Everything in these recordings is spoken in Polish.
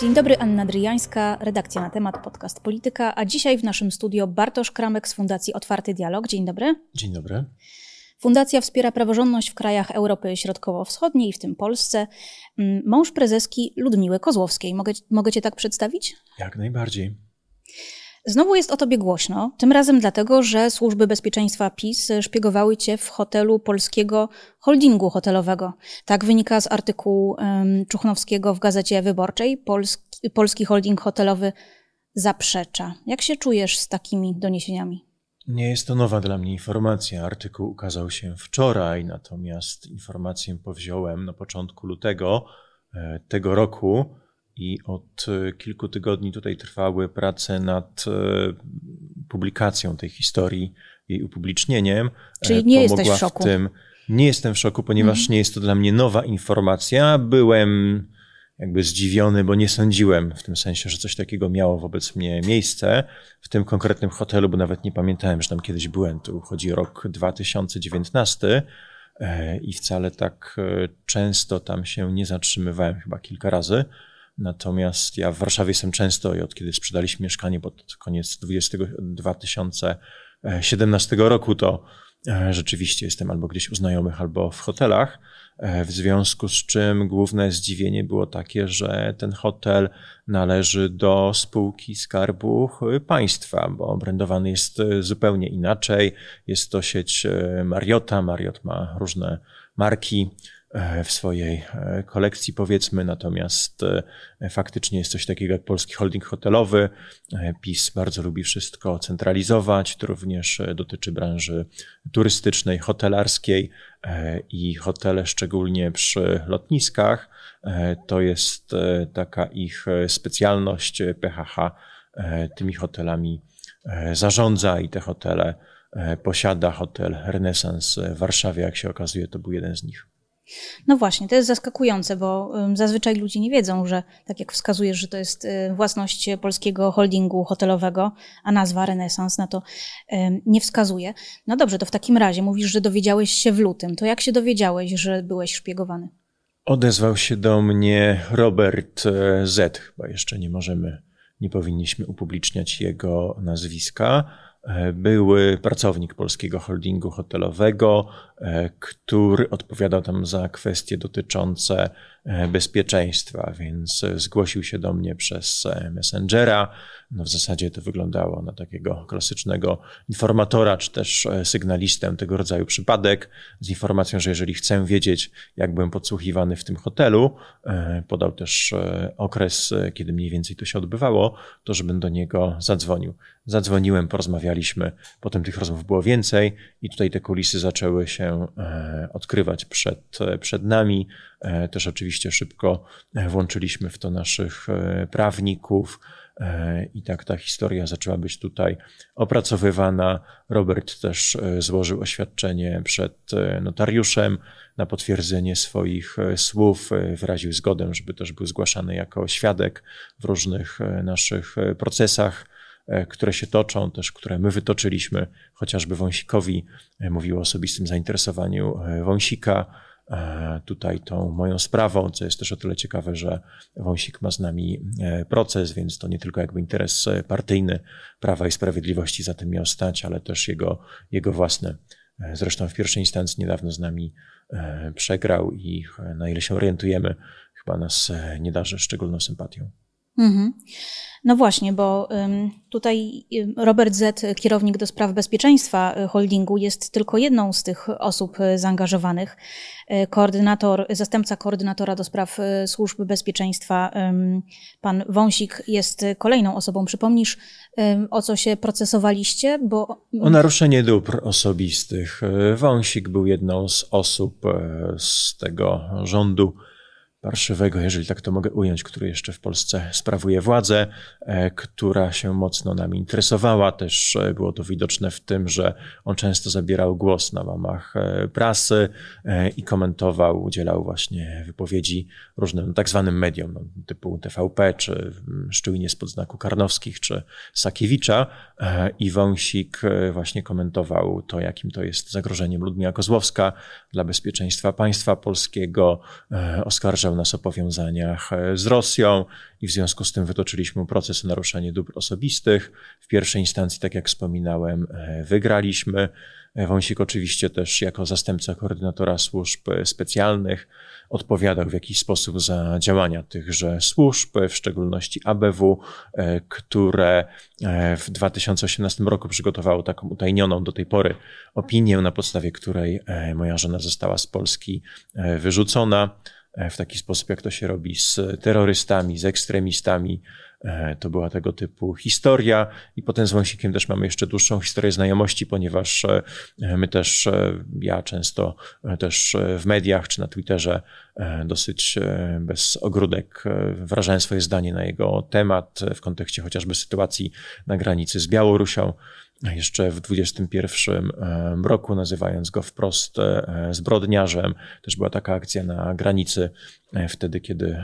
Dzień dobry, Anna Dryjańska, redakcja na temat podcast Polityka, a dzisiaj w naszym studio Bartosz Kramek z Fundacji Otwarty Dialog. Dzień dobry. Dzień dobry. Fundacja wspiera praworządność w krajach Europy Środkowo-Wschodniej, w tym Polsce. Mm, mąż prezeski Ludmiły Kozłowskiej. Mogę, mogę cię tak przedstawić? Jak najbardziej. Znowu jest o tobie głośno, tym razem dlatego, że służby bezpieczeństwa PiS szpiegowały cię w hotelu polskiego holdingu hotelowego. Tak wynika z artykułu um, Czuchnowskiego w Gazecie Wyborczej. Polski, polski holding hotelowy zaprzecza. Jak się czujesz z takimi doniesieniami? Nie jest to nowa dla mnie informacja. Artykuł ukazał się wczoraj, natomiast informację powziąłem na początku lutego e, tego roku i od e, kilku tygodni tutaj trwały prace nad e, publikacją tej historii, jej upublicznieniem. Czyli nie Pomogła jesteś w szoku? W tym. Nie jestem w szoku, ponieważ mhm. nie jest to dla mnie nowa informacja. Byłem jakby zdziwiony, bo nie sądziłem w tym sensie, że coś takiego miało wobec mnie miejsce w tym konkretnym hotelu, bo nawet nie pamiętałem, że tam kiedyś byłem. Tu chodzi o rok 2019 e, i wcale tak często tam się nie zatrzymywałem, chyba kilka razy. Natomiast ja w Warszawie jestem często i od kiedy sprzedaliśmy mieszkanie pod koniec 20, 2017 roku, to e, rzeczywiście jestem albo gdzieś u znajomych, albo w hotelach. E, w związku z czym główne zdziwienie było takie, że ten hotel należy do spółki Skarbu Państwa, bo brandowany jest zupełnie inaczej. Jest to sieć e, Mariota. Mariot ma różne marki E, w swojej e, kolekcji, powiedzmy. Natomiast e, faktycznie jest coś takiego jak polski holding hotelowy. PiS bardzo lubi wszystko centralizować. To również dotyczy branży turystycznej, hotelarskiej i hotele, szczególnie przy lotniskach. To jest taka ich specjalność. PHH tymi hotelami zarządza i te hotele posiada. Hotel Renesans w Warszawie, jak się okazuje, to był jeden z nich. No właśnie, to jest zaskakujące, bo zazwyczaj ludzie nie wiedzą, że tak jak wskazujesz, że to jest y, własność polskiego holdingu hotelowego, a nazwa Renesans na to nie wskazuje. No dobrze, to w takim razie mówisz, że dowiedziałeś się w lutym. To jak się dowiedziałeś, że byłeś szpiegowany? Odezwał się do mnie Robert e, Z. Chyba jeszcze nie możemy, nie powinniśmy upubliczniać jego nazwiska były pracownik polskiego holdingu hotelowego, e, który odpowiadał tam za kwestie dotyczące e, bezpieczeństwa, więc zgłosił się do mnie przez Messengera. No w zasadzie to wyglądało na takiego klasycznego informatora, czy też sygnalistę tego rodzaju przypadek, z informacją, że jeżeli chcę wiedzieć, jak byłem podsłuchiwany w tym hotelu, podał też okres, kiedy mniej więcej to się odbywało, to żebym do niego zadzwonił. Zadzwoniłem, porozmawialiśmy, potem tych rozmów było więcej i tutaj te kulisy zaczęły się e, odkrywać przed, przed nami. E, też oczywiście szybko e, włączyliśmy w to naszych prawników. I tak ta historia zaczęła być tutaj opracowywana. Robert też złożył oświadczenie przed notariuszem na potwierdzenie swoich słów, wyraził zgodę, żeby też był zgłaszany jako świadek w różnych naszych procesach. E, które się toczą, też które my wytoczyliśmy, chociażby Wąsikowi e, mówił o osobistym zainteresowaniu e, Wąsika tutaj tą moją sprawą, co jest też o tyle ciekawe, że Wąsik ma z nami proces, więc to nie tylko jakby interes partyjny Prawa i Sprawiedliwości za tym miał stać, ale też jego, jego własne. Zresztą w pierwszej instancji niedawno z nami przegrał i na ile się orientujemy, chyba nas nie darzy szczególną sympatią. Mhm. No właśnie, bo tutaj Robert Z., kierownik do spraw bezpieczeństwa y, holdingu, jest tylko jedną z tych osób y, zaangażowanych. Y, koordynator, zastępca koordynatora do spraw służby bezpieczeństwa, pan Wąsik, jest kolejną osobą. Przypomnisz, o co się procesowaliście? Bo... O naruszenie dóbr osobistych. Wąsik był jedną z osób z tego rządu parszywego, jeżeli tak to mogę ująć, który jeszcze w Polsce sprawuje władzę, e, która się mocno nami interesowała. Też e, było to widoczne w tym, że on często zabierał głos na łamach e, prasy i komentował, udzielał właśnie wypowiedzi różnym tak zwanym mediom, no, typu TVP, czy mm, szczujnie spod znaku Karnowskich, czy Sakiewicza. I Wąsik właśnie komentował to, jakim to jest zagrożeniem Ludmila Kozłowska dla bezpieczeństwa państwa polskiego. Oskarżał oskarżał nas o powiązaniach z Rosją i w związku z tym wytoczyliśmy proces o naruszenie dóbr osobistych. W pierwszej instancji, tak jak wspominałem, wygraliśmy. Wąsik oczywiście też jako zastępca koordynatora służb specjalnych odpowiadał w jakiś sposób za działania tychże służb, w szczególności ABW, e, które e, w 2018 roku przygotowało taką utajnioną do tej pory opinię, na podstawie której e, moja żona została z Polski wyrzucona w taki sposób, jak to się robi z terrorystami, z ekstremistami, E, to była tego typu historia i potem z Wąsikiem też mamy jeszcze dłuższą historię znajomości, ponieważ e, my też, e, ja często też w mediach czy na Twitterze dosyć bez ogródek wyrażałem swoje zdanie na jego temat w kontekście chociażby sytuacji na granicy z Białorusią jeszcze w 21 roku, nazywając go wprost zbrodniarzem. Też była taka akcja na granicy, wtedy, kiedy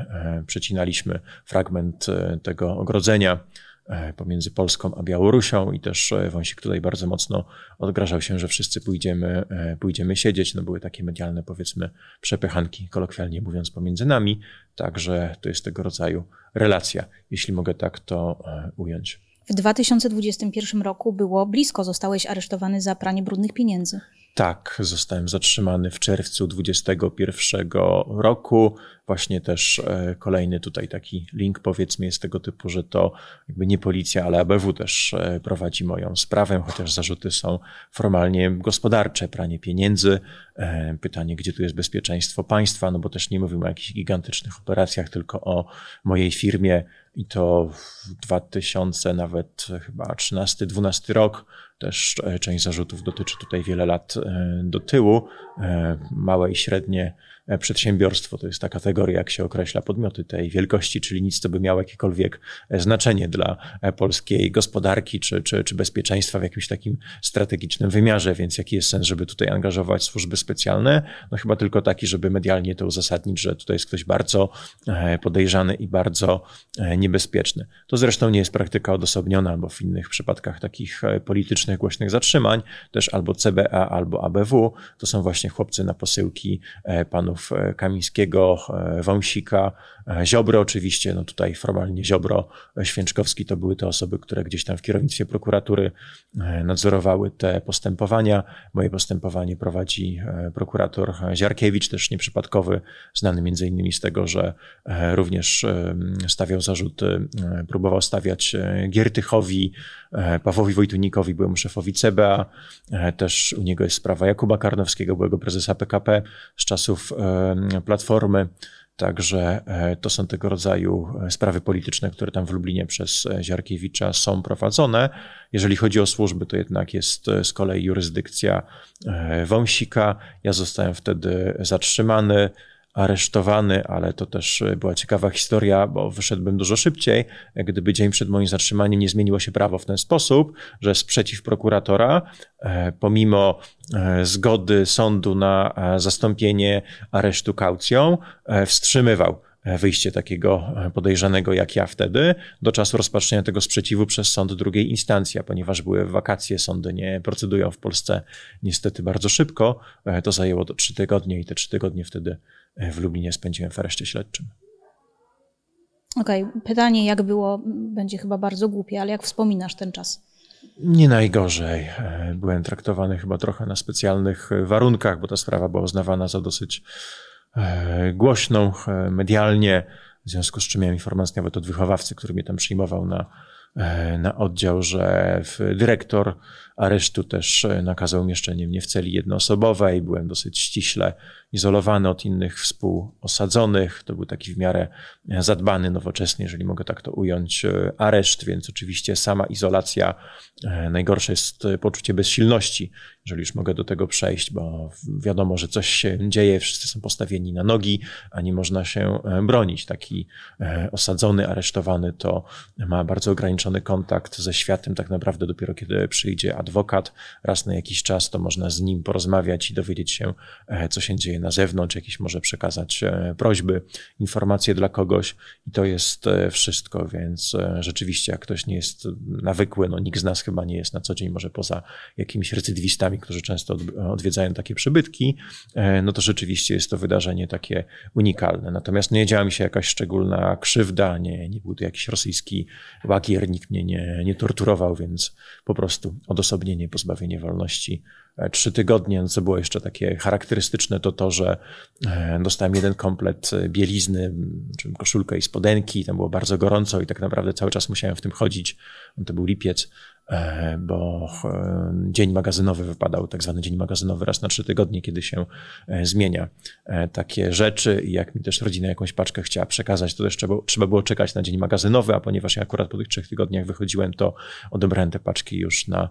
przecinaliśmy fragment tego ogrodzenia e, pomiędzy Polską a Białorusią i też e, Wąsik tutaj bardzo mocno odgrażał się, że wszyscy pójdziemy, e, pójdziemy siedzieć. No były takie medialne, powiedzmy, przepychanki, kolokwialnie mówiąc, pomiędzy nami, także to jest tego rodzaju relacja, jeśli mogę tak to ująć. W 2021 roku było blisko, zostałeś aresztowany za pranie brudnych pieniędzy. Tak, zostałem zatrzymany w czerwcu 2021 roku. Właśnie też e, kolejny tutaj taki link, powiedzmy, jest tego typu, że to jakby nie policja, ale ABW też e, prowadzi moją sprawę, chociaż zarzuty są formalnie gospodarcze, pranie pieniędzy. E, pytanie, gdzie tu jest bezpieczeństwo państwa, no bo też nie mówimy o jakichś gigantycznych operacjach, tylko o mojej firmie i to w 2000 nawet chyba 13-12 rok też e, część zarzutów dotyczy tutaj wiele lat e, do tyłu. E, małe i średnie przedsiębiorstwo to jest ta kategoria, jak się określa podmioty tej wielkości, czyli nic, co by miało jakiekolwiek znaczenie dla polskiej gospodarki czy, czy, czy bezpieczeństwa w jakimś takim strategicznym wymiarze. Więc jaki jest sens, żeby tutaj angażować służby specjalne? No chyba tylko taki, żeby medialnie to uzasadnić, że tutaj jest ktoś bardzo podejrzany i bardzo niebezpieczny. To zresztą nie jest praktyka odosobniona, bo w innych przypadkach takich politycznych głośnych, zatrzymań, też albo CBA, albo ABW. To są właśnie chłopcy na posyłki e, panów e, Kamińskiego, e, Wąsika, Ziobro oczywiście, no tutaj formalnie Ziobro, Święczkowski to były te osoby, które gdzieś tam w kierownictwie prokuratury nadzorowały te postępowania. Moje postępowanie prowadzi prokurator Ziarkiewicz, też nieprzypadkowy, znany między innymi z tego, że również stawiał zarzuty, próbował stawiać Giertychowi, Pawłowi Wojtunikowi, byłemu szefowi CBA. Też u niego jest sprawa Jakuba Karnowskiego, byłego prezesa PKP z czasów Platformy. Także e, to są tego rodzaju e, sprawy polityczne, które tam w Lublinie przez e, Ziarkiewicza są prowadzone. Jeżeli chodzi o służby, to jednak jest z kolei jurysdykcja Wąsika. Ja zostałem wtedy zatrzymany aresztowany, ale to też e, była ciekawa historia, bo wyszedłbym dużo szybciej, gdyby dzień przed moim zatrzymaniem nie zmieniło się prawo w ten sposób, że sprzeciw prokuratora, e, pomimo e, zgody sądu na zastąpienie aresztu kaucją, wstrzymywał wyjście takiego podejrzanego jak ja wtedy, do czasu rozpatrzenia tego sprzeciwu przez sąd drugiej instancji, ponieważ były wakacje, sądy nie procedują w Polsce niestety bardzo szybko, to zajęło trzy tygodnie i te trzy tygodnie wtedy w Lublinie spędziłem w areszcie śledczym. Okej, okay. pytanie jak było, będzie chyba bardzo głupie, ale jak wspominasz ten czas? Nie najgorzej. Byłem traktowany chyba trochę na specjalnych warunkach, bo ta sprawa była uznawana za dosyć e, głośną e, medialnie, w związku z czym miałem informację nawet od wychowawcy, który mnie tam przyjmował na, e, na oddział, że dyrektor aresztu też nakazał umieszczenie mnie w celi jednoosobowej. Byłem dosyć ściśle izolowany od innych współosadzonych. To był taki w miarę zadbany, nowoczesny, jeżeli mogę tak to ująć, e, areszt, więc oczywiście sama izolacja. E, najgorsze jest poczucie bezsilności, jeżeli już mogę do tego przejść, bo wiadomo, że coś się dzieje, wszyscy są postawieni na nogi, a nie można się e, bronić. Taki osadzony, aresztowany to ma bardzo ograniczony kontakt ze światem, tak naprawdę dopiero kiedy przyjdzie adwokat raz na jakiś czas, to można z nim porozmawiać i dowiedzieć się, co się dzieje na zewnątrz, jakieś może przekazać e, prośby, informacje dla kogoś i to jest e, wszystko, więc e, rzeczywiście jak ktoś nie jest nawykły, no nikt z nas chyba nie jest na co dzień, może poza jakimiś recydywistami turystami, którzy często odwiedzają takie przybytki, no to rzeczywiście jest to wydarzenie takie unikalne. Natomiast nie działa mi się jakaś szczególna krzywda, nie, nie był to jakiś rosyjski łagier, nikt mnie nie, nie torturował, więc po prostu odosobnienie, pozbawienie wolności trzy tygodnie. No, co było jeszcze takie charakterystyczne, to to, że e, dostałem jeden komplet e, bielizny, czyli koszulkę i spodenki. Tam było bardzo gorąco i tak naprawdę cały czas musiałem w tym chodzić. To był lipiec, bo dzień magazynowy wypadał, tak zwany dzień magazynowy raz na trzy tygodnie, kiedy się zmienia takie rzeczy i jak mi też rodzina jakąś paczkę chciała przekazać, to też trzeba, trzeba było czekać na dzień magazynowy, a ponieważ ja akurat po tych trzech tygodniach wychodziłem, to odebrałem te paczki już na,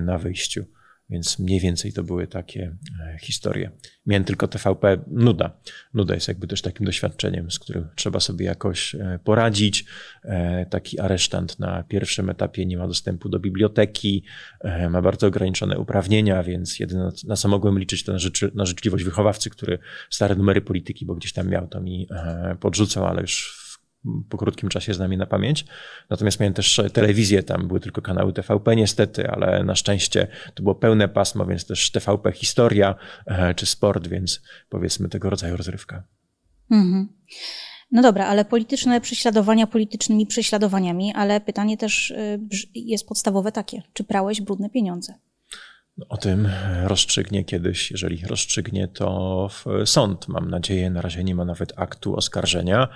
na wyjściu. Więc mniej więcej to były takie e, historie. Miałem tylko TVP, nuda. Nuda jest jakby też takim doświadczeniem, z którym trzeba sobie jakoś e, poradzić. E, taki aresztant na pierwszym etapie nie ma dostępu do biblioteki, ma bardzo ograniczone uprawnienia, więc jedyne na co mogłem liczyć to na, życzy, na życzliwość wychowawcy, który stare numery polityki, bo gdzieś tam miał, to mi podrzucał, ale już po krótkim czasie z nami na pamięć. Natomiast miałem też telewizję, tam były tylko kanały TVP niestety, ale na szczęście to było pełne pasmo, więc też TVP historia e, czy sport, więc powiedzmy tego rodzaju rozrywka. Mhm. No dobra, ale polityczne prześladowania politycznymi prześladowaniami, ale pytanie też y, jest podstawowe takie, czy prałeś brudne pieniądze? O tym rozstrzygnie kiedyś, jeżeli rozstrzygnie to sąd. Mam nadzieję, na razie nie ma nawet aktu oskarżenia,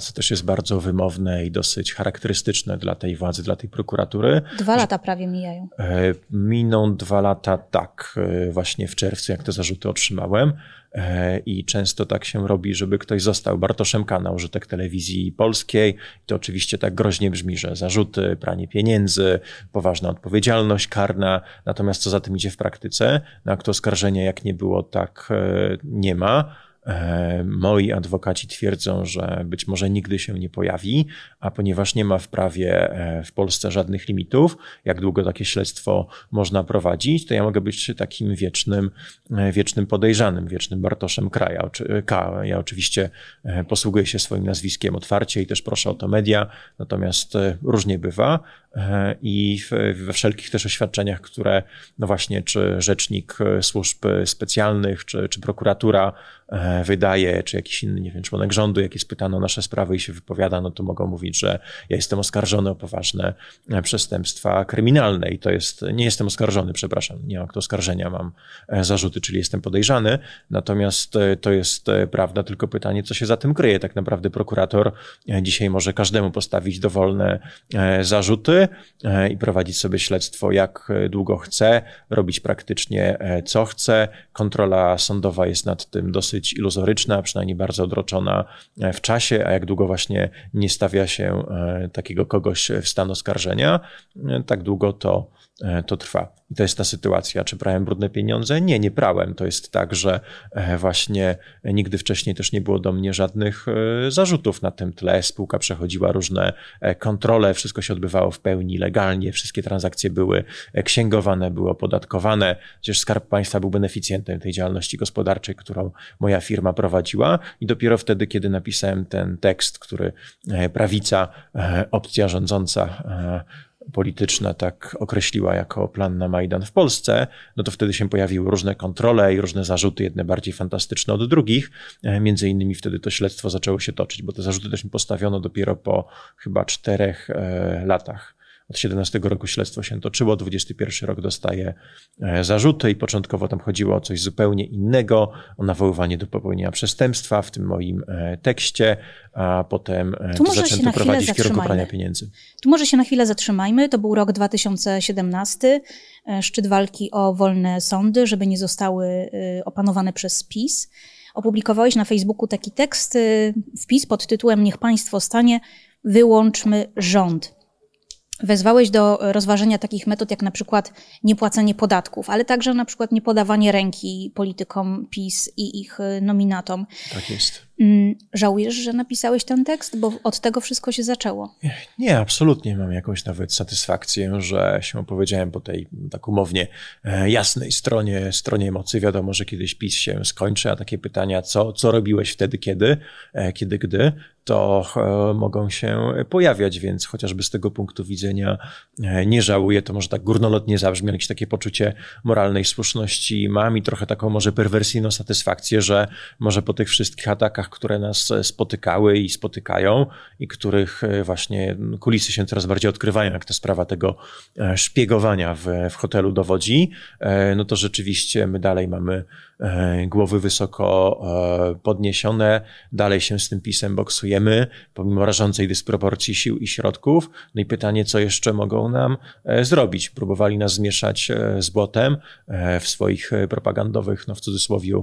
co też jest bardzo wymowne i dosyć charakterystyczne dla tej władzy, dla tej prokuratury. Dwa lata prawie mijają. E, miną dwa lata, tak, e, właśnie w czerwcu, jak te zarzuty otrzymałem. E, I często tak się robi, żeby ktoś został Bartoszem K. na użytek telewizji polskiej. To oczywiście tak groźnie brzmi, że zarzuty, pranie pieniędzy, poważna odpowiedzialność karna. Natomiast co za tym idzie w praktyce? Na akt oskarżenia, jak nie było, tak nie ma. E, moi adwokaci twierdzą, że być może nigdy się nie pojawi, a ponieważ nie ma w prawie e, w Polsce żadnych limitów, jak długo takie śledztwo można prowadzić, to ja mogę być takim wiecznym, e, wiecznym podejrzanym, wiecznym Bartoszem Kraja. Ja oczywiście posługuję się swoim nazwiskiem otwarcie i też proszę o to media, natomiast różnie bywa i we wszelkich też oświadczeniach, które no właśnie czy rzecznik służb specjalnych, czy, czy prokuratura wydaje, czy jakiś inny, nie wiem, członek rządu, jak jest pytano o nasze sprawy i się wypowiada, no to mogą mówić, że ja jestem oskarżony o poważne e, przestępstwa kryminalne i to jest, nie jestem oskarżony, przepraszam, nie mam oskarżenia, mam e, zarzuty, czyli jestem podejrzany, natomiast to jest prawda, tylko pytanie, co się za tym kryje. Tak naprawdę prokurator dzisiaj może każdemu postawić dowolne zarzuty i prowadzić sobie śledztwo jak długo chce, robić praktycznie co chce. Kontrola sądowa jest nad tym dosyć dosyć iluzoryczna, przynajmniej bardzo odroczona w czasie, a jak długo właśnie nie stawia się e, takiego kogoś w stan oskarżenia, e, tak długo to, to trwa. I to jest ta sytuacja. Czy prałem brudne pieniądze? Nie, nie prałem. To jest tak, że właśnie nigdy wcześniej też nie było do mnie żadnych zarzutów na tym tle. Spółka przechodziła różne kontrole, wszystko się odbywało w pełni legalnie, wszystkie transakcje były księgowane, były opodatkowane. Przecież Skarb Państwa był beneficjentem tej działalności gospodarczej, którą moja firma prowadziła. I dopiero wtedy, kiedy napisałem ten tekst, który e, prawica, e, opcja rządząca, e, polityczna tak określiła jako plan na Majdan w Polsce, no to wtedy się pojawiły różne kontrole i różne zarzuty, jedne bardziej fantastyczne od drugich. Między innymi wtedy to śledztwo zaczęło się toczyć, bo te zarzuty też mi postawiono dopiero po chyba czterech latach od 17 roku śledztwo się toczyło, 21 rok dostaje e, zarzuty i początkowo tam chodziło o coś zupełnie innego, o nawoływanie do popełnienia przestępstwa w tym moim e, tekście, a potem e, tu to zaczęto prowadzić w kierunku prania pieniędzy. Tu może się na chwilę zatrzymajmy. To był rok 2017, szczyt walki o wolne sądy, żeby nie zostały opanowane przez PiS. Opublikowałeś na Facebooku taki tekst, wpis pod tytułem Niech państwo stanie, wyłączmy rząd. Wezwałeś do rozważenia takich metod jak na przykład niepłacenie podatków, ale także na przykład niepodawanie ręki politykom PiS i ich y, nominatom. Tak jest. Mm, żałujesz, że napisałeś ten tekst? Bo od tego wszystko się zaczęło. Nie, absolutnie. Mam jakąś nawet satysfakcję, że się opowiedziałem po tej tak umownie e, jasnej stronie, stronie emocji. Wiadomo, że kiedyś PiS się skończy, a takie pytania, co, co robiłeś wtedy, kiedy, e, kiedy, gdy, to e, mogą się pojawiać, więc chociażby z tego punktu widzenia nie żałuję, to może tak górnolotnie zabrzmi, jakieś takie poczucie moralnej słuszności mam i trochę taką może perwersyjną satysfakcję, że może po tych wszystkich atakach, które nas spotykały i spotykają i których e, właśnie kulisy się coraz bardziej odkrywają, jak ta sprawa tego e, szpiegowania w, w hotelu dowodzi, e, no to rzeczywiście my dalej mamy głowy wysoko podniesione, dalej się z tym pisem boksujemy, pomimo rażącej dysproporcji sił i środków. No i pytanie, co jeszcze mogą nam zrobić? Próbowali nas zmieszać z błotem w swoich propagandowych, no w cudzysłowie,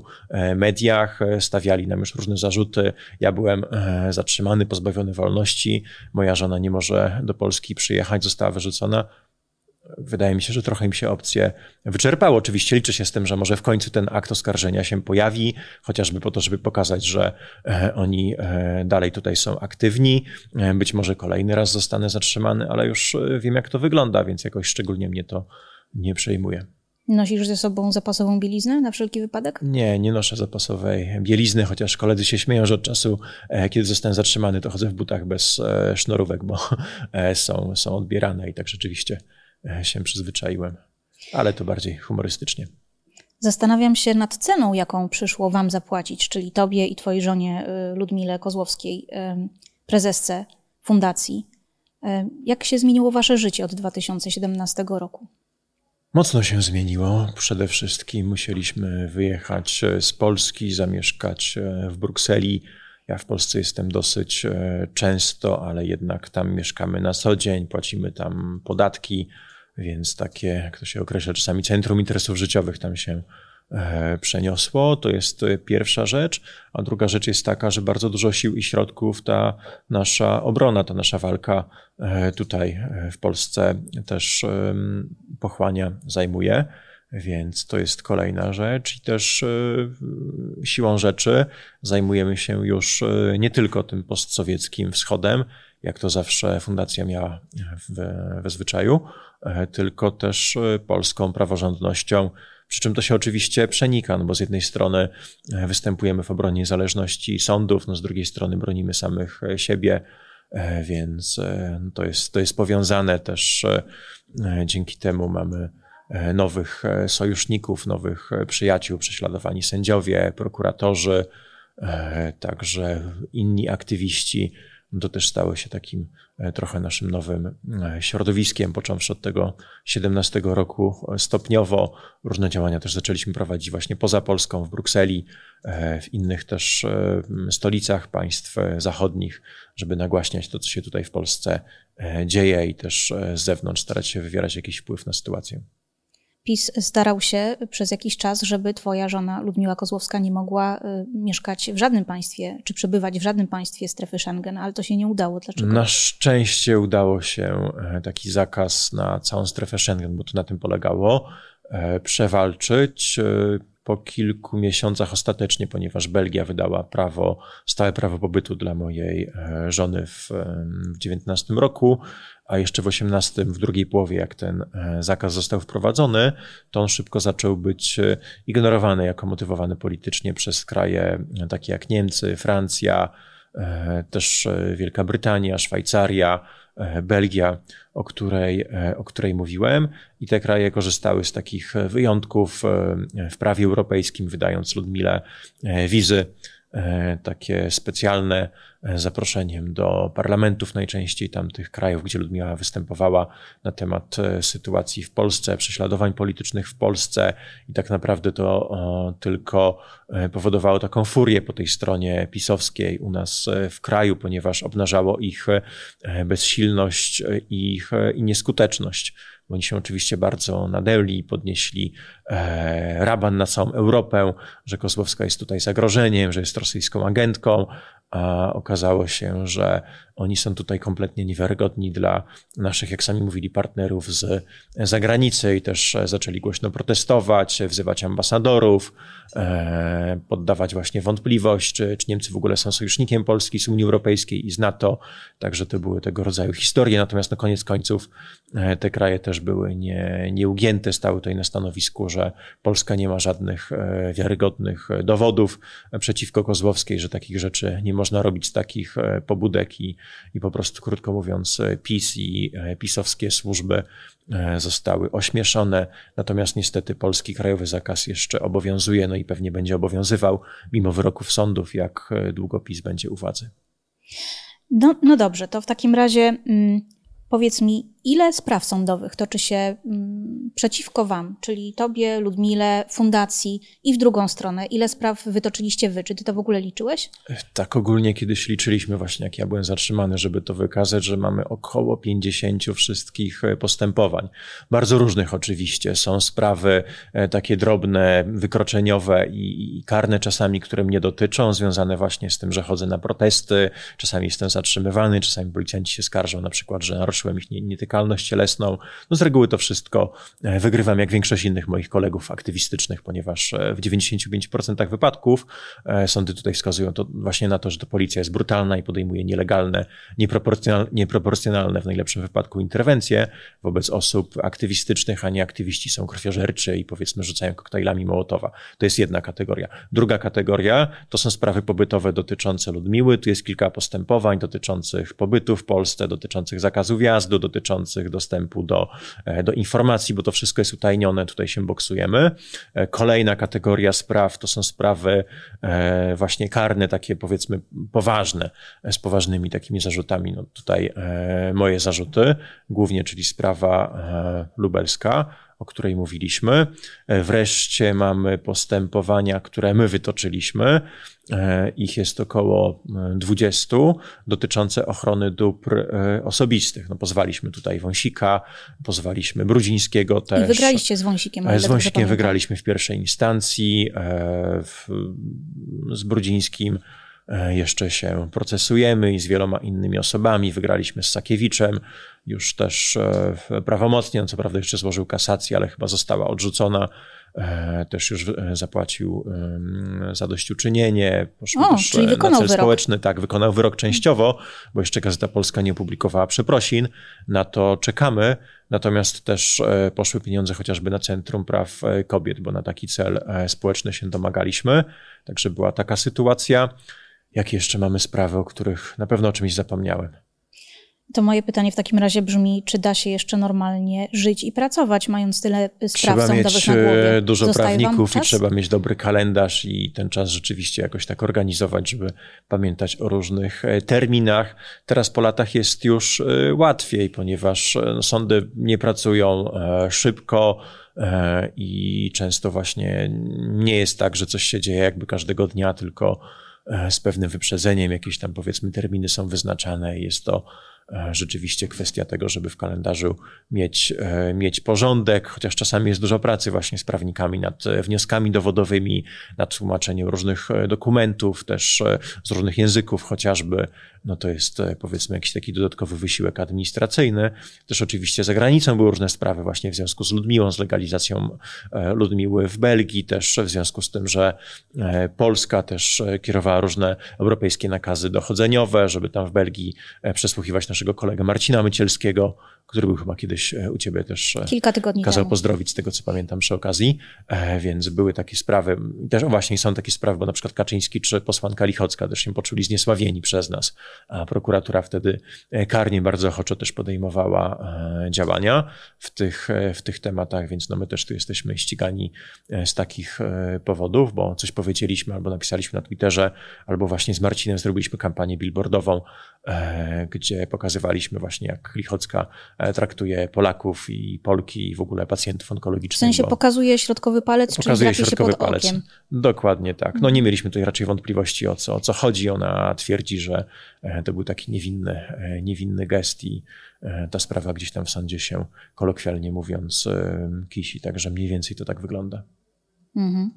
mediach, stawiali nam już różne zarzuty. Ja byłem e, zatrzymany, pozbawiony wolności. Moja żona nie może do Polski przyjechać, została wyrzucona. Wydaje mi się, że trochę im się opcje wyczerpało. Oczywiście liczę się z tym, że może w końcu ten akt oskarżenia się pojawi, chociażby po to, żeby pokazać, że e, oni e, dalej tutaj są aktywni. Być może kolejny raz zostanę zatrzymany, ale już wiem, jak to wygląda, więc jakoś szczególnie mnie to nie przejmuje. Nosisz ze sobą zapasową bieliznę na wszelki wypadek? Nie, nie noszę zapasowej bielizny, chociaż koledzy się śmieją, że od czasu, e, kiedy zostałem zatrzymany, to chodzę w butach bez e, sznurówek, bo e, są, są odbierane i tak rzeczywiście się przyzwyczaiłem. Ale to bardziej humorystycznie. Zastanawiam się nad ceną, jaką przyszło Wam zapłacić, czyli Tobie i Twojej żonie Ludmile Kozłowskiej, prezesce fundacji. Jak się zmieniło Wasze życie od 2017 roku? Mocno się zmieniło. Przede wszystkim musieliśmy wyjechać e, z Polski, zamieszkać e, w Brukseli. Ja w Polsce jestem dosyć e, często, ale jednak tam mieszkamy na co dzień, płacimy tam podatki, więc takie, jak to się określa czasami, centrum interesów życiowych tam się E, przeniosło. To jest e, pierwsza rzecz. A druga rzecz jest taka, że bardzo dużo sił i środków ta nasza obrona, ta nasza walka tutaj w Polsce też pochłania, zajmuje. Więc to jest kolejna rzecz, i też siłą rzeczy zajmujemy się już nie tylko tym postsowieckim wschodem, jak to zawsze fundacja miała we zwyczaju, tylko też polską praworządnością, przy czym to się oczywiście przenika, no bo z jednej strony e, występujemy w obronie niezależności sądów, no z drugiej strony bronimy samych e, siebie, e, więc no to jest, to jest powiązane też. Dzięki temu mamy nowych sojuszników, nowych przyjaciół, prześladowani sędziowie, prokuratorzy, także inni aktywiści to też stało się takim e, trochę naszym nowym e, środowiskiem, począwszy od tego 17 roku e, stopniowo. Różne działania też zaczęliśmy prowadzić właśnie poza Polską, w Brukseli, w innych też stolicach państw zachodnich, żeby nagłaśniać to, co się tutaj w Polsce dzieje i też z zewnątrz starać się wywierać jakiś wpływ na sytuację. PiS starał się przez jakiś czas, żeby twoja żona Ludmiła Kozłowska nie mogła y, mieszkać w żadnym państwie, czy przebywać w żadnym państwie strefy Schengen, ale to się nie udało. Dlaczego? Na szczęście udało się e, taki zakaz na całą strefę Schengen, bo to na tym polegało, e, przewalczyć e, po kilku miesiącach ostatecznie, ponieważ Belgia wydała prawo, stałe prawo pobytu dla mojej żony w, w roku, a jeszcze w 18, w drugiej połowie, jak ten e, zakaz został wprowadzony, to on szybko zaczął być e, ignorowany jako motywowany politycznie przez kraje e, takie jak Niemcy, Francja, też Wielka Brytania, Szwajcaria, Belgia, o której, o której mówiłem. I te kraje korzystały z takich wyjątków w prawie europejskim, wydając Ludmile wizy takie specjalne zaproszeniem do parlamentów najczęściej tamtych krajów, gdzie Ludmiła występowała na temat e, sytuacji w Polsce, prześladowań politycznych w Polsce i tak naprawdę to tylko e, powodowało taką furię po tej stronie pisowskiej u nas e, w kraju, ponieważ obnażało ich bezsilność i ich i nieskuteczność. Oni się oczywiście bardzo nadęli i podnieśli raban na całą Europę, że Kozłowska jest tutaj zagrożeniem, że jest rosyjską agentką, a okazało się, że Oni są tutaj kompletnie niewiarygodni dla naszych, jak sami mówili, partnerów z zagranicy i też zaczęli głośno protestować, wzywać ambasadorów, e, poddawać właśnie wątpliwość, czy, czy Niemcy w ogóle są sojusznikiem Polski z Unii Europejskiej i z NATO. Także to były tego rodzaju historie. Natomiast na koniec końców e, te kraje też były nie, nieugięte, stały tutaj na stanowisku, że Polska nie ma żadnych e, wiarygodnych dowodów przeciwko Kozłowskiej, że takich rzeczy nie można robić takich pobudek i, i po prostu, krótko mówiąc, PiS i pisowskie służby zostały ośmieszone. Natomiast niestety polski krajowy zakaz jeszcze obowiązuje, no i pewnie będzie obowiązywał mimo wyroków sądów, jak długo PiS będzie u władzy. No, no dobrze, to w takim razie mm, powiedz mi, ile spraw sądowych toczy się mm, przeciwko Wam, czyli Tobie, Ludmile, fundacji i w drugą stronę? Ile spraw wytoczyliście Wy? Czy Ty to w ogóle liczyłeś? Tak, ogólnie kiedyś liczyliśmy właśnie, jak ja byłem zatrzymany, żeby to wykazać, że mamy około 50 wszystkich e, postępowań. Bardzo różnych oczywiście. Są sprawy e, takie drobne, wykroczeniowe i, karne czasami, które mnie dotyczą, związane właśnie z tym, że chodzę na protesty, czasami jestem zatrzymywany, czasami policjanci się skarżą na przykład, że naruszyłem ich nietykalność nietykalność cielesną. No z reguły to wszystko e, wygrywam jak większość innych moich kolegów aktywistycznych, ponieważ e, w 95% wypadków e, sądy tutaj wskazują to właśnie na to, że to policja jest brutalna i podejmuje nielegalne, nieproporcjonalne, nieproporcjonalne w najlepszym wypadku interwencje wobec osób aktywistycznych, a nie aktywiści są krwiożerczy i powiedzmy rzucają koktajlami Mołotowa. To jest jedna kategoria. Druga kategoria to są sprawy pobytowe dotyczące Ludmiły. Tu jest kilka postępowań dotyczących pobytu w Polsce, dotyczących zakazu wjazdu, dotyczących dostępu do, e, do informacji, bo to wszystko jest utajnione, tutaj się boksujemy. E, kolejna kategoria spraw to są sprawy e, właśnie karne, takie powiedzmy poważne, z poważnymi takimi zarzutami. No tutaj moje zarzuty, głównie, czyli sprawa lubelska, o której mówiliśmy. Wreszcie mamy postępowania, które my wytoczyliśmy. E, ich jest około 20 e, dotyczące ochrony dóbr e, osobistych. No, pozwaliśmy tutaj Wąsika, pozwaliśmy Brudzińskiego też. I wygraliście z Wąsikiem. Z Wąsikiem wygraliśmy w pierwszej instancji, w, z Brudzińskim jeszcze się procesujemy i z wieloma innymi osobami. Wygraliśmy z Sakiewiczem, już też prawomocnie, on co prawda jeszcze złożył kasację, ale chyba została odrzucona. E, też już e, zapłacił zadośćuczynienie, poszło o, też czyli e, wykonał na cel wyrok. społeczny, tak, wykonał wyrok częściowo, bo jeszcze Gazeta Polska nie opublikowała przeprosin, na to czekamy, natomiast też poszły pieniądze chociażby na Centrum Praw Kobiet, bo na taki cel społeczny się domagaliśmy, także była taka sytuacja. Jakie jeszcze mamy sprawy, o których na pewno o czymś zapomniałem? To moje pytanie w takim razie brzmi, czy da się jeszcze normalnie żyć i pracować, mając tyle spraw trzeba sądowych mieć na głowie? E, dużo Zostaje prawników i trzeba mieć dobry kalendarz i ten czas rzeczywiście jakoś tak organizować, żeby pamiętać o różnych e, terminach. Teraz po latach jest już e, łatwiej, ponieważ no, sądy nie pracują szybko, i często właśnie nie jest tak, że coś się dzieje jakby każdego dnia, tylko z pewnym wyprzedzeniem jakieś tam powiedzmy terminy są wyznaczane i jest to E, rzeczywiście kwestia tego, żeby w kalendarzu mieć, e, mieć porządek, chociaż czasami jest dużo pracy właśnie z prawnikami nad e, wnioskami dowodowymi, nad tłumaczeniem różnych dokumentów, też z różnych języków chociażby, no to jest powiedzmy jakiś taki dodatkowy wysiłek administracyjny. Też oczywiście za granicą były różne sprawy właśnie w związku z Ludmiłą, z legalizacją Ludmiły w Belgii, też w związku z tym, że Polska też kierowała różne europejskie nakazy dochodzeniowe, żeby tam w Belgii przesłuchiwać nasze naszego kolegę Marcina Mycielskiego, który był chyba kiedyś e, u ciebie też. E, Kilka tygodni Kazał temu. pozdrowić z tego, co pamiętam przy okazji. E, więc były takie sprawy, też właśnie są takie sprawy, bo na przykład Kaczyński czy posłanka Lichocka też się poczuli zniesławieni przez nas, a prokuratura wtedy karnie bardzo ochoczo też podejmowała działania w tych, w tych tematach, więc no my też tu jesteśmy ścigani z takich powodów, bo coś powiedzieliśmy albo napisaliśmy na Twitterze, albo właśnie z Marcinem zrobiliśmy kampanię billboardową, gdzie pokazywaliśmy właśnie, jak Lichocka E, traktuje Polaków i Polki i w ogóle pacjentów onkologicznych. W sensie pokazuje środkowy palec, pokazuje czyli środkowy się pod palec. Okiem. Dokładnie tak. No nie mieliśmy tutaj raczej wątpliwości o co, o co chodzi. Ona twierdzi, że e, to był taki niewinny, e, niewinny gest i ta sprawa gdzieś tam w sądzie się kolokwialnie mówiąc kisi, także mniej więcej to tak wygląda. Mhm.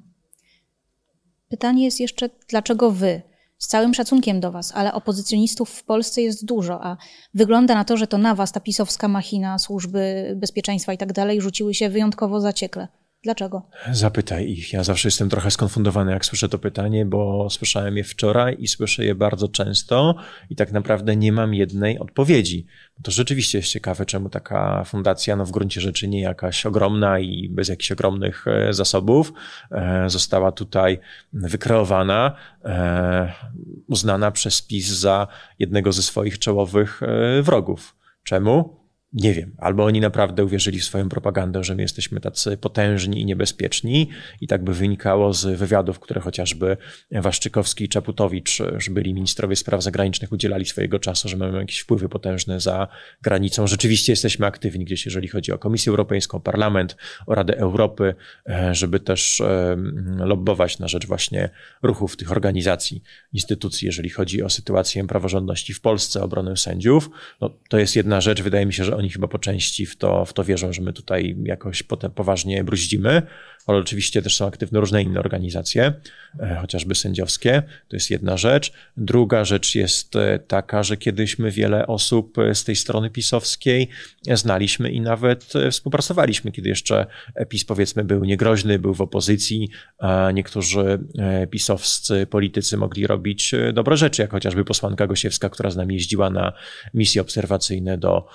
Pytanie jest jeszcze, dlaczego wy? Z całym szacunkiem do Was, ale opozycjonistów w Polsce jest dużo, a wygląda na to, że to na Was ta pisowska machina, służby bezpieczeństwa i tak dalej rzuciły się wyjątkowo zaciekle. Dlaczego? Zapytaj ich. Ja zawsze jestem trochę skonfundowany, jak słyszę to pytanie, bo słyszałem je wczoraj i słyszę je bardzo często i tak naprawdę nie mam jednej odpowiedzi. To rzeczywiście jest ciekawe, czemu taka fundacja, no w gruncie rzeczy nie jakaś ogromna i bez jakichś ogromnych e, zasobów, e, została tutaj wykreowana, e, uznana przez PiS za jednego ze swoich czołowych wrogów. Czemu? Nie wiem, albo oni naprawdę uwierzyli w swoją propagandę, że my jesteśmy tacy potężni i niebezpieczni i tak by wynikało z wywiadów, które chociażby Waszczykowski i Czaputowicz, że byli ministrowie spraw zagranicznych, udzielali swojego czasu, że mamy jakieś wpływy potężne za granicą. Rzeczywiście jesteśmy aktywni gdzieś, jeżeli chodzi o Komisję Europejską, Parlament, o Radę Europy, e, żeby też e, lobbować na rzecz właśnie ruchów tych organizacji, instytucji, jeżeli chodzi o sytuację praworządności w Polsce, obronę sędziów. No, to jest jedna rzecz, wydaje mi się, że oni chyba po części w to, w to wierzą, że my tutaj jakoś potem poważnie bruździmy, ale oczywiście też są aktywne różne inne organizacje, e, chociażby sędziowskie. To jest jedna rzecz. Druga rzecz jest e, taka, że kiedyś my wiele osób e, z tej strony pisowskiej znaliśmy i nawet współpracowaliśmy, kiedy jeszcze PiS powiedzmy był niegroźny, był w opozycji, niektórzy pisowscy politycy mogli robić dobre rzeczy, jak chociażby posłanka Gosiewska, która z nami jeździła na misje obserwacyjne do,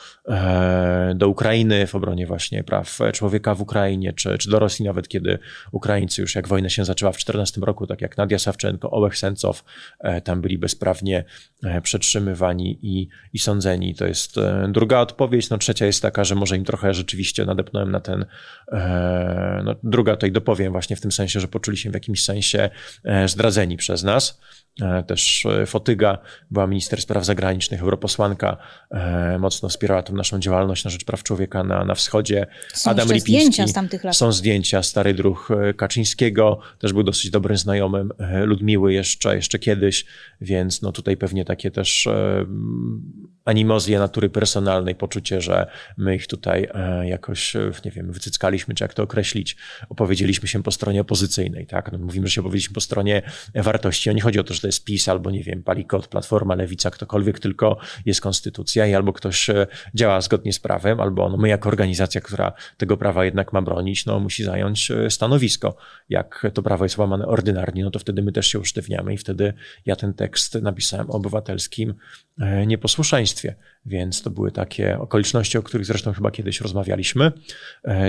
do Ukrainy w obronie właśnie praw człowieka w Ukrainie, czy, czy do Rosji nawet, kiedy Ukraińcy już jak wojna się zaczęła w 2014 roku, tak jak Nadia Sawczenko, Ołech Sencow, e, tam byli bezprawnie e, przetrzymywani i, i sądzeni. To jest e, druga odpowiedź. No trzecia jest taka, że może im trochę rzeczywiście nadepnąłem na ten, no druga tutaj dopowiem właśnie w tym sensie, że poczuli się w jakimś sensie zdradzeni przez nas. E, też e, Fotyga była minister spraw zagranicznych, europosłanka, e, mocno wspierała tą naszą działalność na rzecz praw człowieka na, na wschodzie. Są Adam Lipiński. zdjęcia z tamtych lat. Są zdjęcia, stary druh Kaczyńskiego, też był dosyć dobrym znajomym Ludmiły jeszcze, jeszcze kiedyś, więc no tutaj pewnie takie też animozje natury personalnej, poczucie, że my ich tutaj jakoś, nie wiem, wycyckaliśmy, czy jak to określić, opowiedzieliśmy się po stronie opozycyjnej, tak? No, mówimy, że się opowiedzieliśmy po stronie wartości. nie chodzi o to, że to jest PiS albo nie wiem, Palikot, Platforma, Lewica, ktokolwiek, tylko jest konstytucja i albo ktoś e, działa zgodnie z prawem, albo no my jako organizacja, która tego prawa jednak ma bronić, no musi zająć e, stanowisko. Jak to prawo jest łamane ordynarnie, no to wtedy my też się usztywniamy i wtedy ja ten tekst napisałem o obywatelskim e, nieposłuszeństwie. Więc to były takie okoliczności, o których zresztą chyba kiedyś rozmawialiśmy.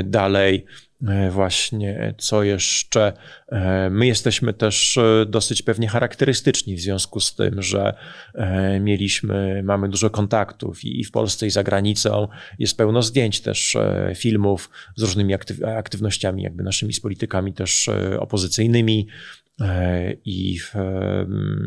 Dalej, E, właśnie, co jeszcze? E, my jesteśmy też e, dosyć pewnie charakterystyczni w związku z tym, że mieliśmy, mamy dużo kontaktów i w Polsce, i za granicą. Jest pełno zdjęć też, filmów z różnymi aktywnościami, jakby naszymi z politykami też opozycyjnymi. I, w,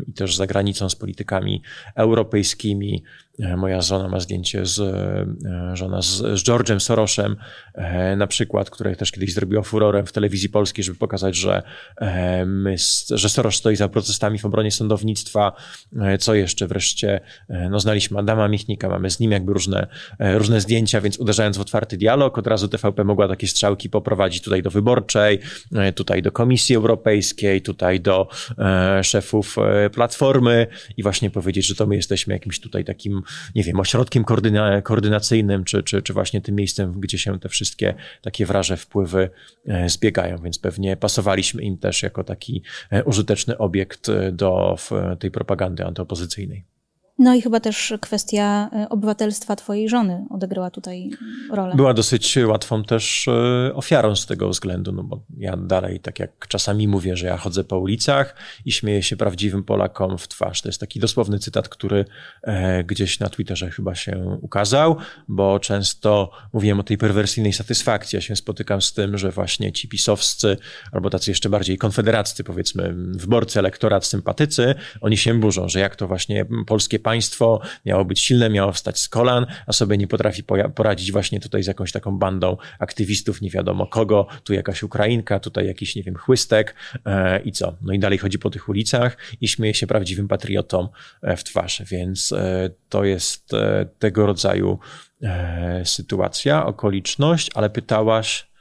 i też za granicą z politykami europejskimi, E, moja żona ma zdjęcie z, e, żona z, z George'em Sorosem, e, na przykład, które też kiedyś zrobiło furorem w telewizji polskiej, żeby pokazać, że, my, że Soros stoi za protestami w obronie sądownictwa. Co jeszcze wreszcie? No, znaliśmy Adama Michnika, mamy z nim jakby różne, różne zdjęcia, więc uderzając w otwarty dialog, od razu TVP mogła takie strzałki poprowadzić tutaj do wyborczej, tutaj do Komisji Europejskiej, tutaj do szefów Platformy i właśnie powiedzieć, że to my jesteśmy jakimś tutaj takim nie wiem, ośrodkiem koordyna koordynacyjnym, czy, czy, czy właśnie tym miejscem, gdzie się te wszystkie takie wraże wpływy e, zbiegają, więc pewnie pasowaliśmy im też jako taki e, użyteczny obiekt e, do tej propagandy antyopozycyjnej. No i chyba też kwestia e, obywatelstwa twojej żony odegrała tutaj rolę. Była dosyć łatwą też e, ofiarą z tego względu, no bo ja dalej, tak jak czasami mówię, że ja chodzę po ulicach i śmieję się prawdziwym Polakom w twarz. To jest taki dosłowny cytat, który e, gdzieś na Twitterze chyba się ukazał, bo często mówiłem o tej perwersyjnej satysfakcji. Ja się spotykam z tym, że właśnie ci pisowscy, albo tacy jeszcze bardziej konfederaccy, powiedzmy, wyborcy, elektorat, sympatycy, oni się burzą, że jak to właśnie polskie państwo miało być silne, miało wstać z kolan, a sobie nie potrafi poradzić właśnie tutaj z jakąś taką bandą aktywistów, nie wiadomo kogo, tu jakaś Ukrainka, tutaj jakiś, nie wiem, chłystek e, i co. No i dalej chodzi po tych ulicach i śmieje się prawdziwym patriotom e, w twarz, więc e, to jest e, tego rodzaju e, sytuacja, okoliczność, ale pytałaś,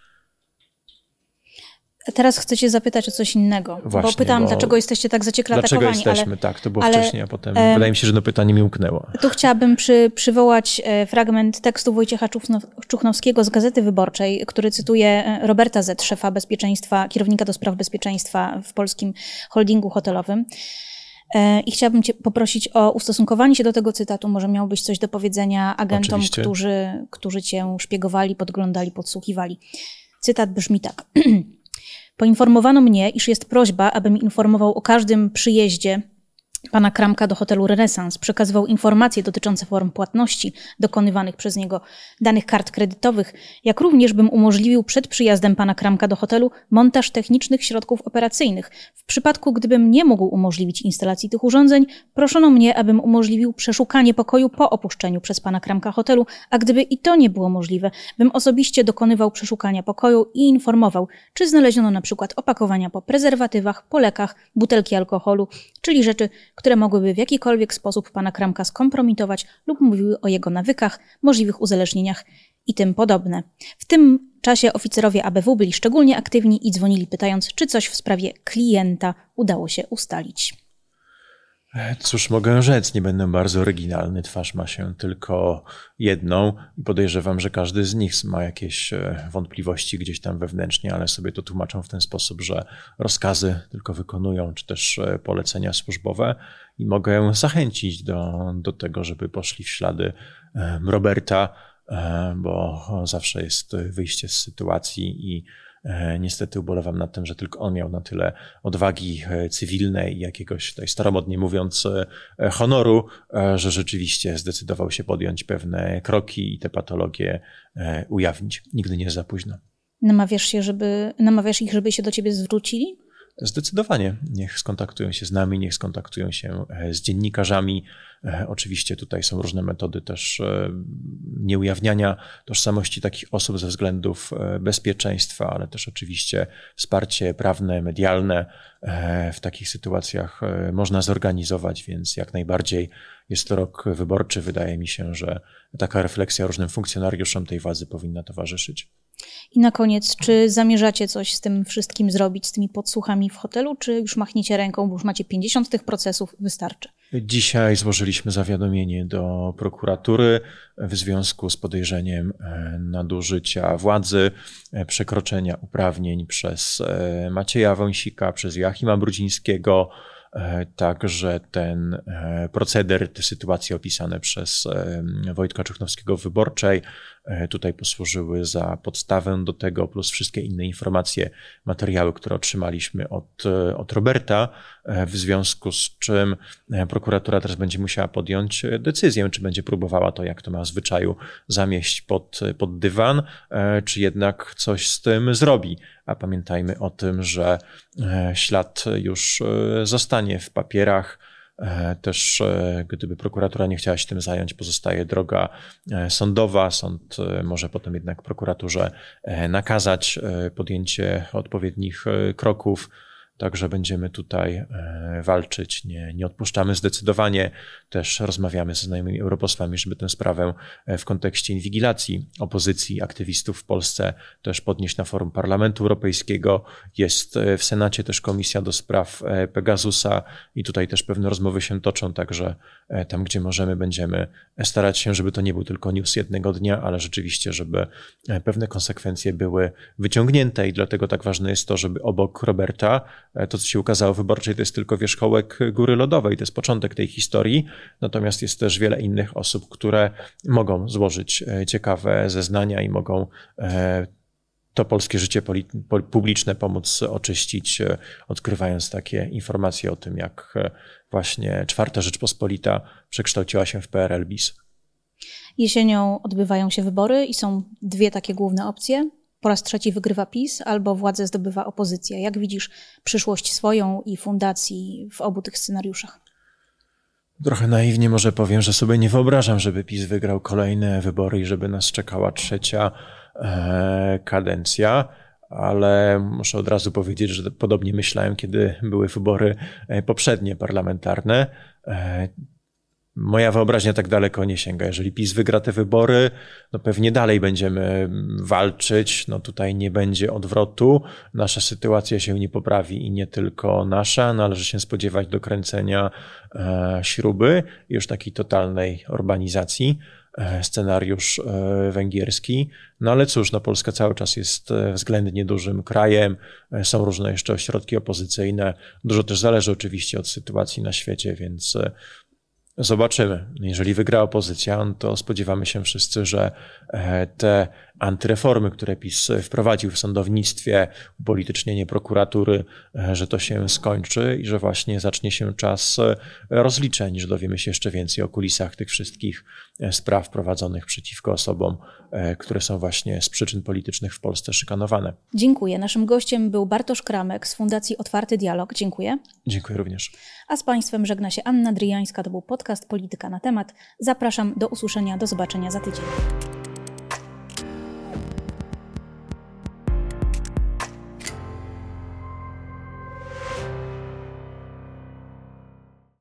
Teraz chcę cię zapytać o coś innego, Właśnie, bo pytam, bo dlaczego jesteście tak zaciekle dlaczego jesteśmy, ale, tak, to było ale, wcześniej, a potem e, wydaje mi się, że to pytanie mi umknęło. Tu chciałabym przy, przywołać e, fragment tekstu Wojciecha Czuchnowskiego z Gazety Wyborczej, który cytuje e, Roberta Z., szefa bezpieczeństwa, kierownika do spraw bezpieczeństwa w polskim holdingu hotelowym. E, I chciałabym Cię poprosić o ustosunkowanie się do tego cytatu. Może miałbyś coś do powiedzenia agentom, którzy, którzy Cię szpiegowali, podglądali, podsłuchiwali. Cytat brzmi tak. Poinformowano mnie, iż jest prośba, abym informował o każdym przyjeździe pana Kramka do hotelu Renesans. Przekazywał informacje dotyczące form płatności dokonywanych przez niego, danych kart kredytowych, jak również bym umożliwił przed przyjazdem pana Kramka do hotelu montaż technicznych środków operacyjnych. W przypadku, gdybym nie mógł umożliwić instalacji tych urządzeń, proszono mnie, abym umożliwił przeszukanie pokoju po opuszczeniu przez pana Kramka hotelu, a gdyby i to nie było możliwe, bym osobiście dokonywał przeszukania pokoju i informował, czy znaleziono na przykład opakowania po prezerwatywach, po lekach, butelki alkoholu, czyli rzeczy, które mogłyby w jakikolwiek sposób pana Kramka skompromitować lub mówiły o jego nawykach, możliwych uzależnieniach i tym podobne. W tym czasie oficerowie ABW byli szczególnie aktywni i dzwonili pytając, czy coś w sprawie klienta udało się ustalić. Cóż mogę rzec, nie będę bardzo oryginalny. Twarz ma się tylko jedną i podejrzewam, że każdy z nich ma jakieś e, wątpliwości gdzieś tam wewnętrznie, ale sobie to tłumaczą w ten sposób, że rozkazy tylko wykonują, czy też e, polecenia służbowe i mogę zachęcić do, do tego, żeby poszli w ślady e, Roberta, bo zawsze jest wyjście z sytuacji i niestety ubolewam nad tym, że tylko on miał na tyle odwagi e, cywilnej i jakiegoś, tutaj staromodnie mówiąc, e, honoru, że rzeczywiście zdecydował się podjąć pewne kroki i te patologie ujawnić. Nigdy nie jest za późno. Namawiasz, się, żeby, namawiasz ich, żeby się do ciebie zwrócili? Zdecydowanie. Niech skontaktują się z nami, niech skontaktują się z dziennikarzami. E, oczywiście tutaj są różne metody też e, nieujawniania tożsamości takich osób ze względów e, bezpieczeństwa, ale też oczywiście wsparcie prawne, medialne w takich sytuacjach można zorganizować, więc jak najbardziej jest to rok wyborczy. Wydaje mi się, że taka refleksja różnym funkcjonariuszom tej władzy powinna towarzyszyć. I na koniec, czy zamierzacie coś z tym wszystkim zrobić, z tymi podsłuchami w hotelu, czy już machniecie ręką, bo już macie 50 tych procesów, wystarczy? Dzisiaj złożyliśmy zawiadomienie do prokuratury w związku z podejrzeniem e, nadużycia władzy, e, przekroczenia uprawnień przez e, Macieja Wąsika, przez Joachima Brudzińskiego, Także ten proceder, te sytuacje opisane przez Wojtka Czuchnowskiego w Wyborczej tutaj posłużyły za podstawę do tego, plus wszystkie inne informacje, materiały, które otrzymaliśmy od, e, od Roberta, e, w związku z czym prokuratura teraz będzie musiała podjąć decyzję, czy będzie próbowała to, jak to ma w zwyczaju, zamieść pod, pod dywan, czy jednak coś z tym zrobi. A pamiętajmy o tym, że ślad już zostanie w papierach E, też e, gdyby prokuratura nie chciała się tym zająć, pozostaje droga e, sądowa. Sąd może potem jednak prokuraturze nakazać podjęcie odpowiednich kroków. Także będziemy tutaj e, walczyć, nie, nie odpuszczamy zdecydowanie. Też rozmawiamy ze znajomymi europosłami, żeby tę sprawę e, w kontekście inwigilacji opozycji, aktywistów w Polsce też podnieść na forum Parlamentu Europejskiego. Jest e, w Senacie też komisja do spraw Pegasusa i tutaj też pewne rozmowy się toczą, także tam, gdzie możemy, będziemy starać się, żeby to nie był tylko news jednego dnia, ale rzeczywiście, żeby pewne konsekwencje były wyciągnięte i dlatego tak ważne jest to, żeby obok Roberta to, co się ukazało w wyborczej, to jest tylko wierzchołek góry lodowej, to jest początek tej historii. Natomiast jest też wiele innych osób, które mogą złożyć e, ciekawe zeznania i mogą e, to polskie życie publiczne pomóc oczyścić, odkrywając takie informacje o tym, jak właśnie Czwarta Rzeczpospolita przekształciła się w PRL bis. Jesienią odbywają się wybory i są dwie takie główne opcje po raz trzeci wygrywa PiS albo władzę zdobywa opozycja. Jak widzisz przyszłość swoją i fundacji w obu tych scenariuszach? Trochę naiwnie może powiem, że sobie nie wyobrażam, żeby PiS wygrał kolejne wybory i żeby nas czekała trzecia e, kadencja, ale muszę od razu powiedzieć, że podobnie myślałem, kiedy były wybory e, poprzednie parlamentarne. E, moja wyobraźnia tak daleko nie sięga. Jeżeli PiS wygra te wybory, no pewnie dalej będziemy walczyć. No tutaj nie będzie odwrotu. Nasza sytuacja się nie poprawi i nie tylko nasza. Należy się spodziewać dokręcenia e, śruby, już takiej totalnej urbanizacji. E, scenariusz e, węgierski. No ale cóż, no Polska cały czas jest e, względnie dużym krajem, są różne jeszcze ośrodki opozycyjne. Dużo też zależy oczywiście od sytuacji na świecie, więc Zobaczymy. Jeżeli wygra opozycja, to spodziewamy się wszyscy, że e, te antyreformy, które PiS wprowadził w sądownictwie, upolitycznienie prokuratury, e, że to się skończy i że właśnie zacznie się czas e, rozliczeń, że dowiemy się jeszcze więcej o kulisach tych wszystkich spraw prowadzonych przeciwko osobom, które są właśnie z przyczyn politycznych w Polsce szykanowane. Dziękuję. Naszym gościem był Bartosz Kramek z Fundacji Otwarty Dialog. Dziękuję. Dziękuję również. A z Państwem żegna się Anna Dryjańska. To był podcast Polityka na temat. Zapraszam do usłyszenia, do zobaczenia za tydzień.